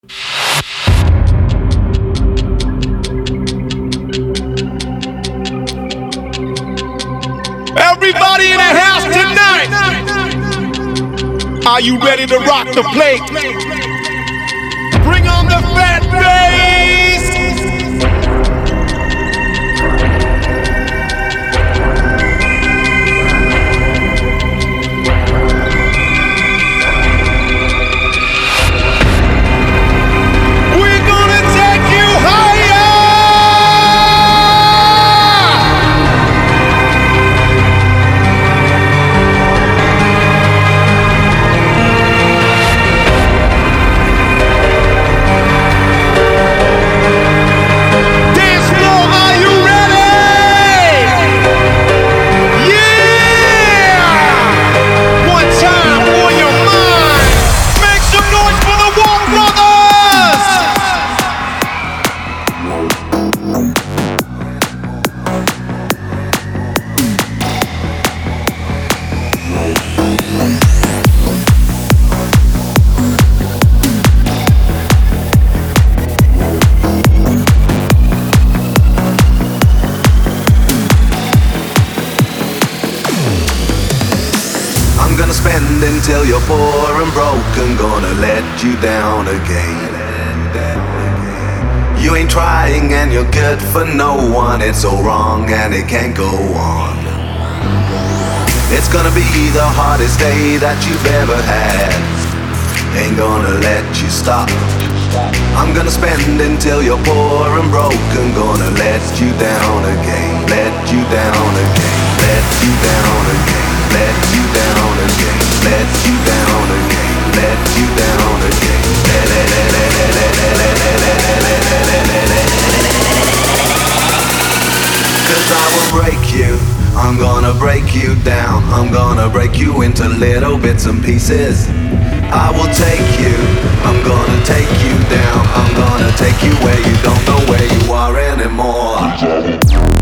Everybody in the house tonight. Are you ready to rock the plate? Bring on the fat poor and broke and gonna let you down again. You ain't trying and you're good for no one. It's so wrong and it can't go on. It's gonna be the hardest day that you've ever had. Ain't gonna let you stop. I'm gonna spend until you're poor and broke and gonna let you down again. Let you down again. Let you down again. Let break you down. I'm gonna break you into little bits and pieces. I will take you. I'm gonna take you down. I'm gonna take you where you don't know where you are anymore.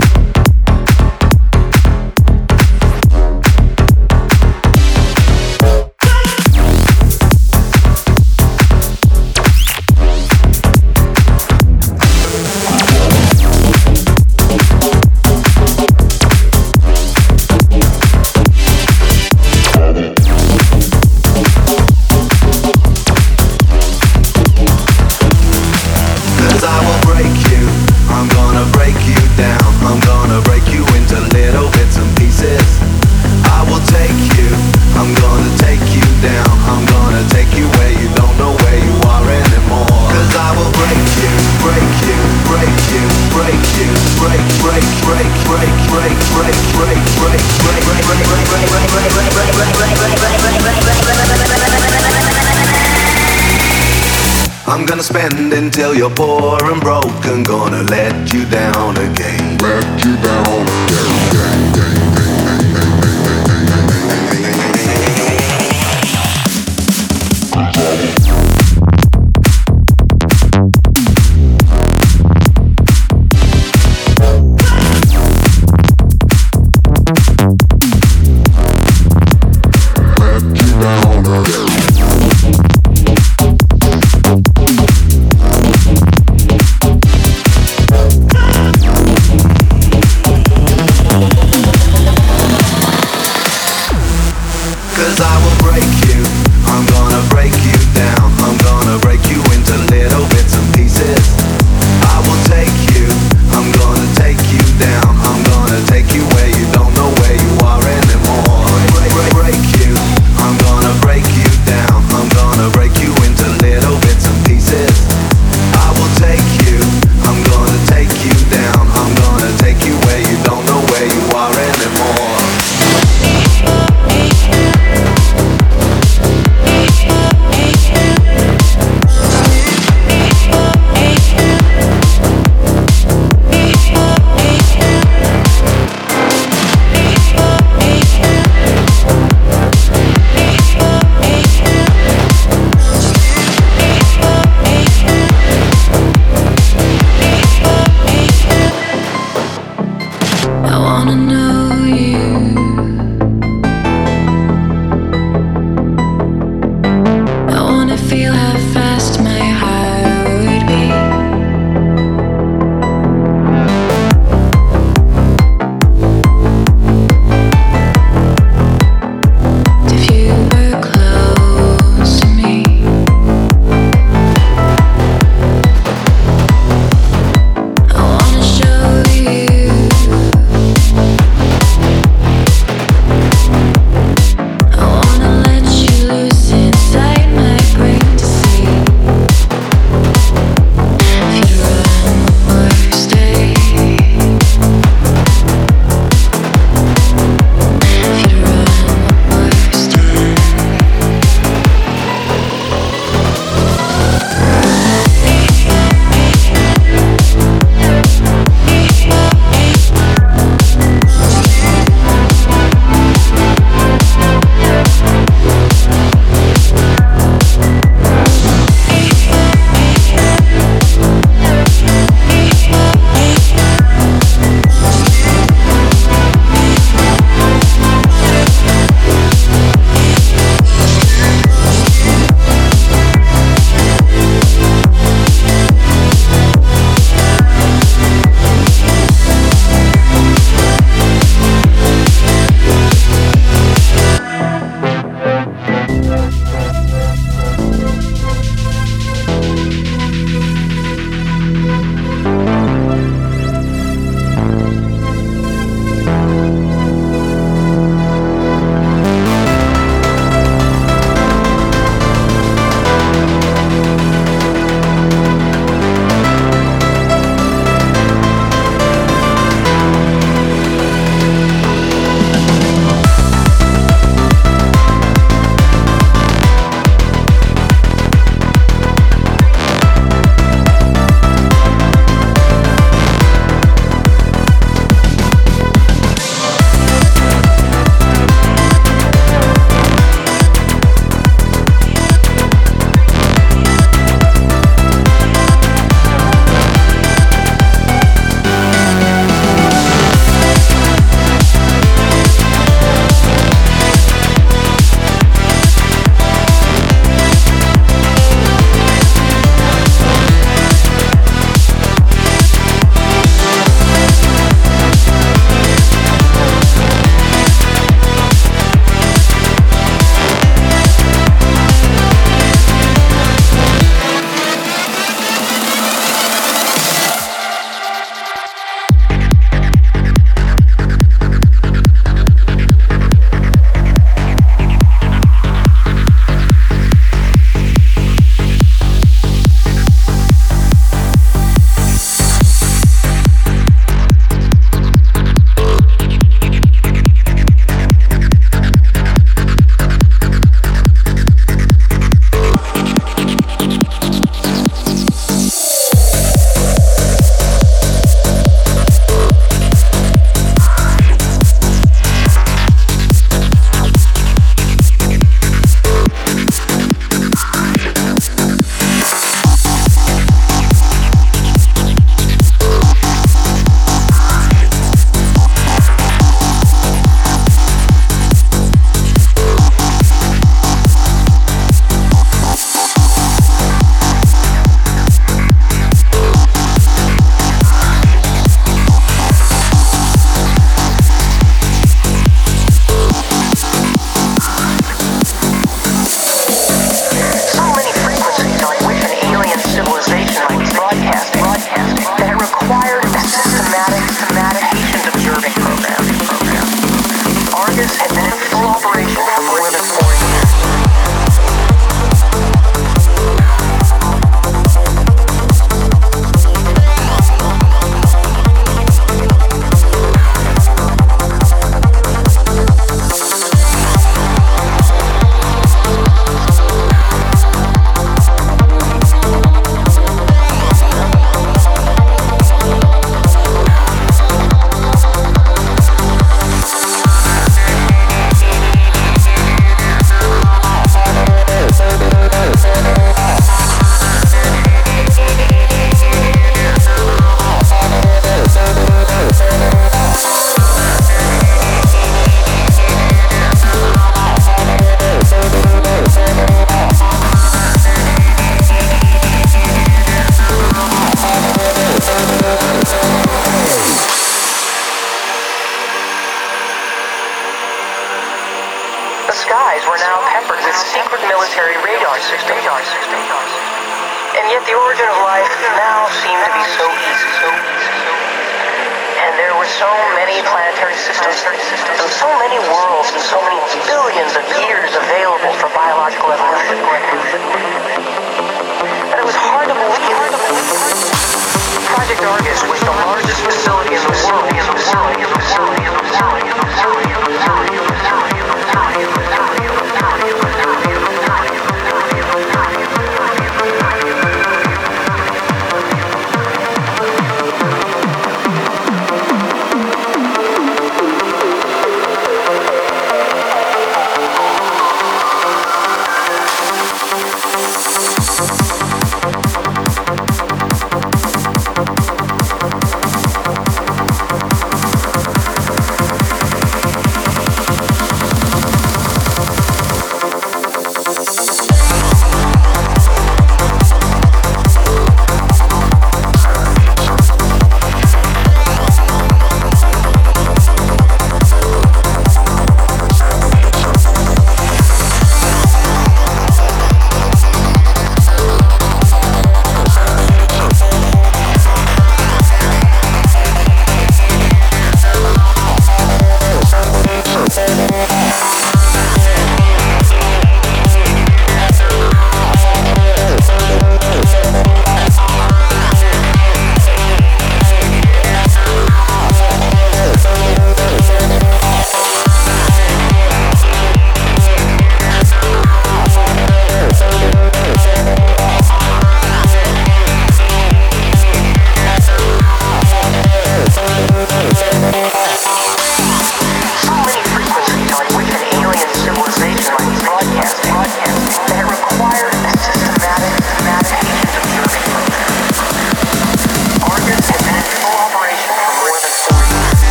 Gonna spend until you're poor and broke and gonna let you down again. Let you down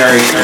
Very.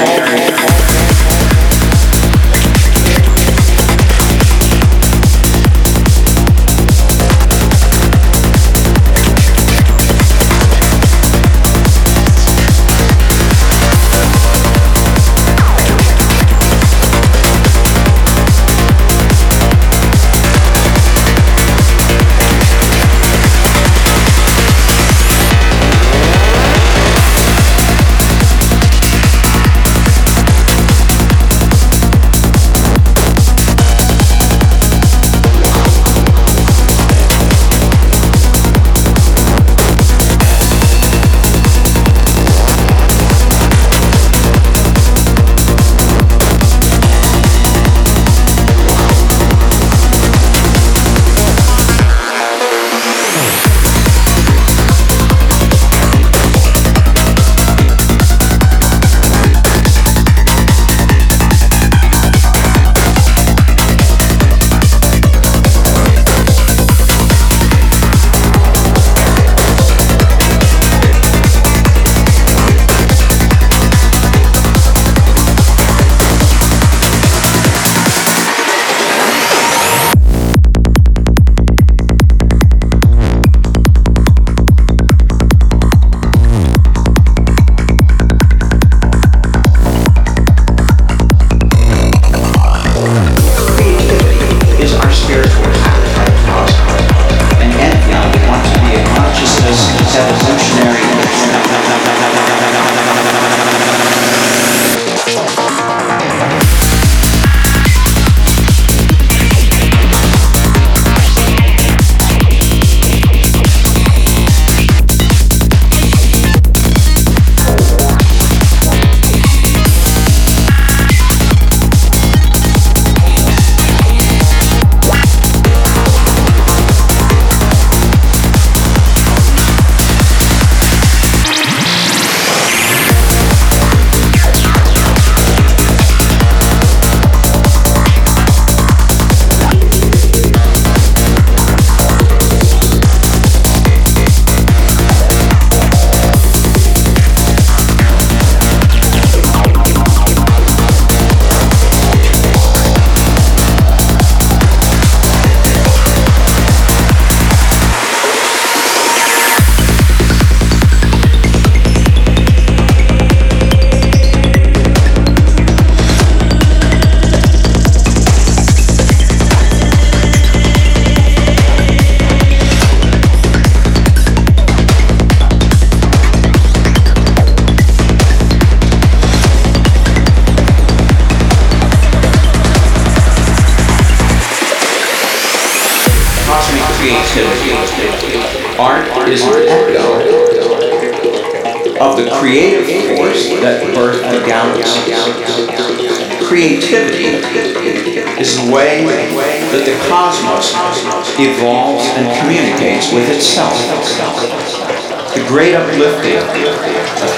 The great uplifting of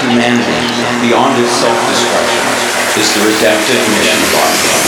humanity beyond its self-destruction is the redemptive mission of our God.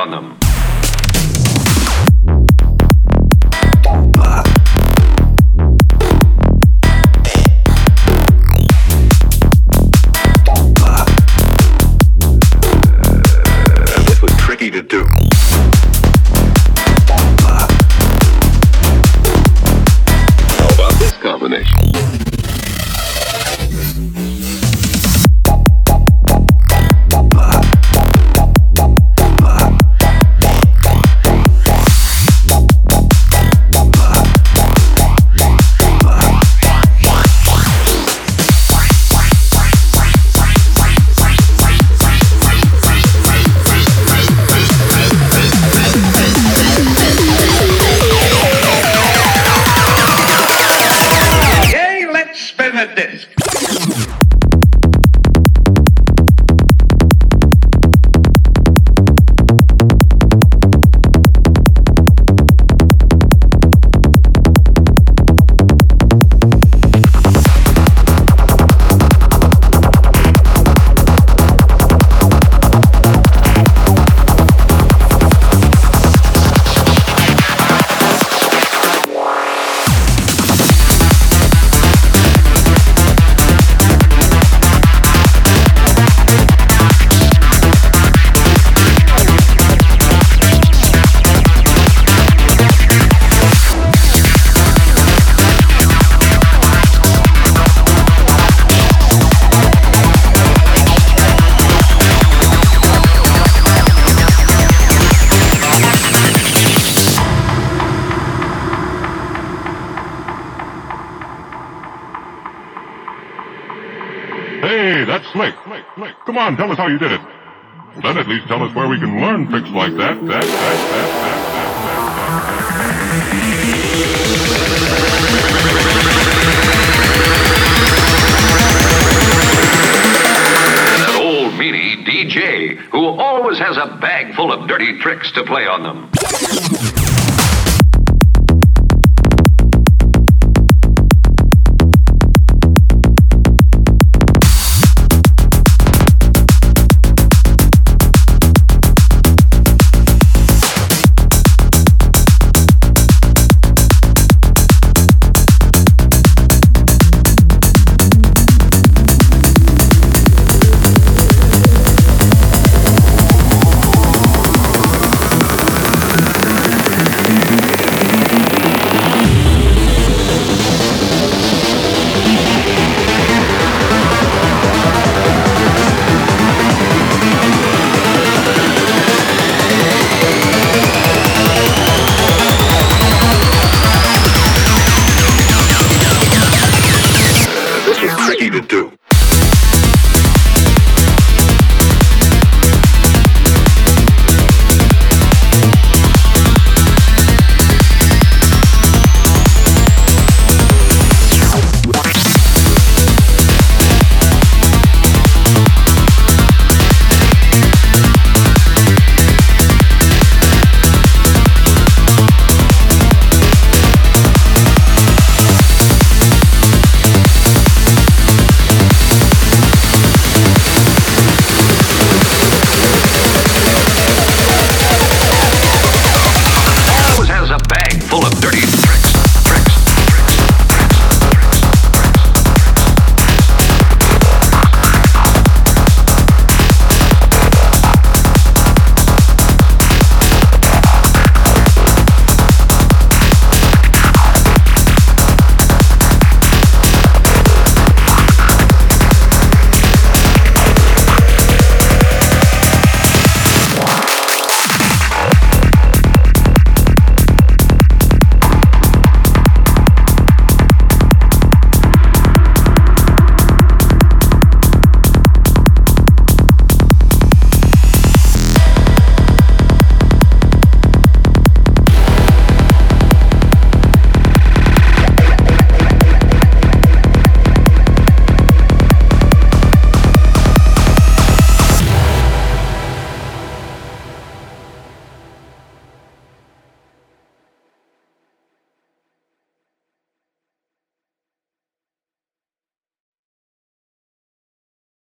on them. Come on, tell us how you did it. Then at least tell us where we can learn tricks like that. That, that, that, that, that, that. That old meanie DJ, who always has a bag full of dirty tricks to play on them.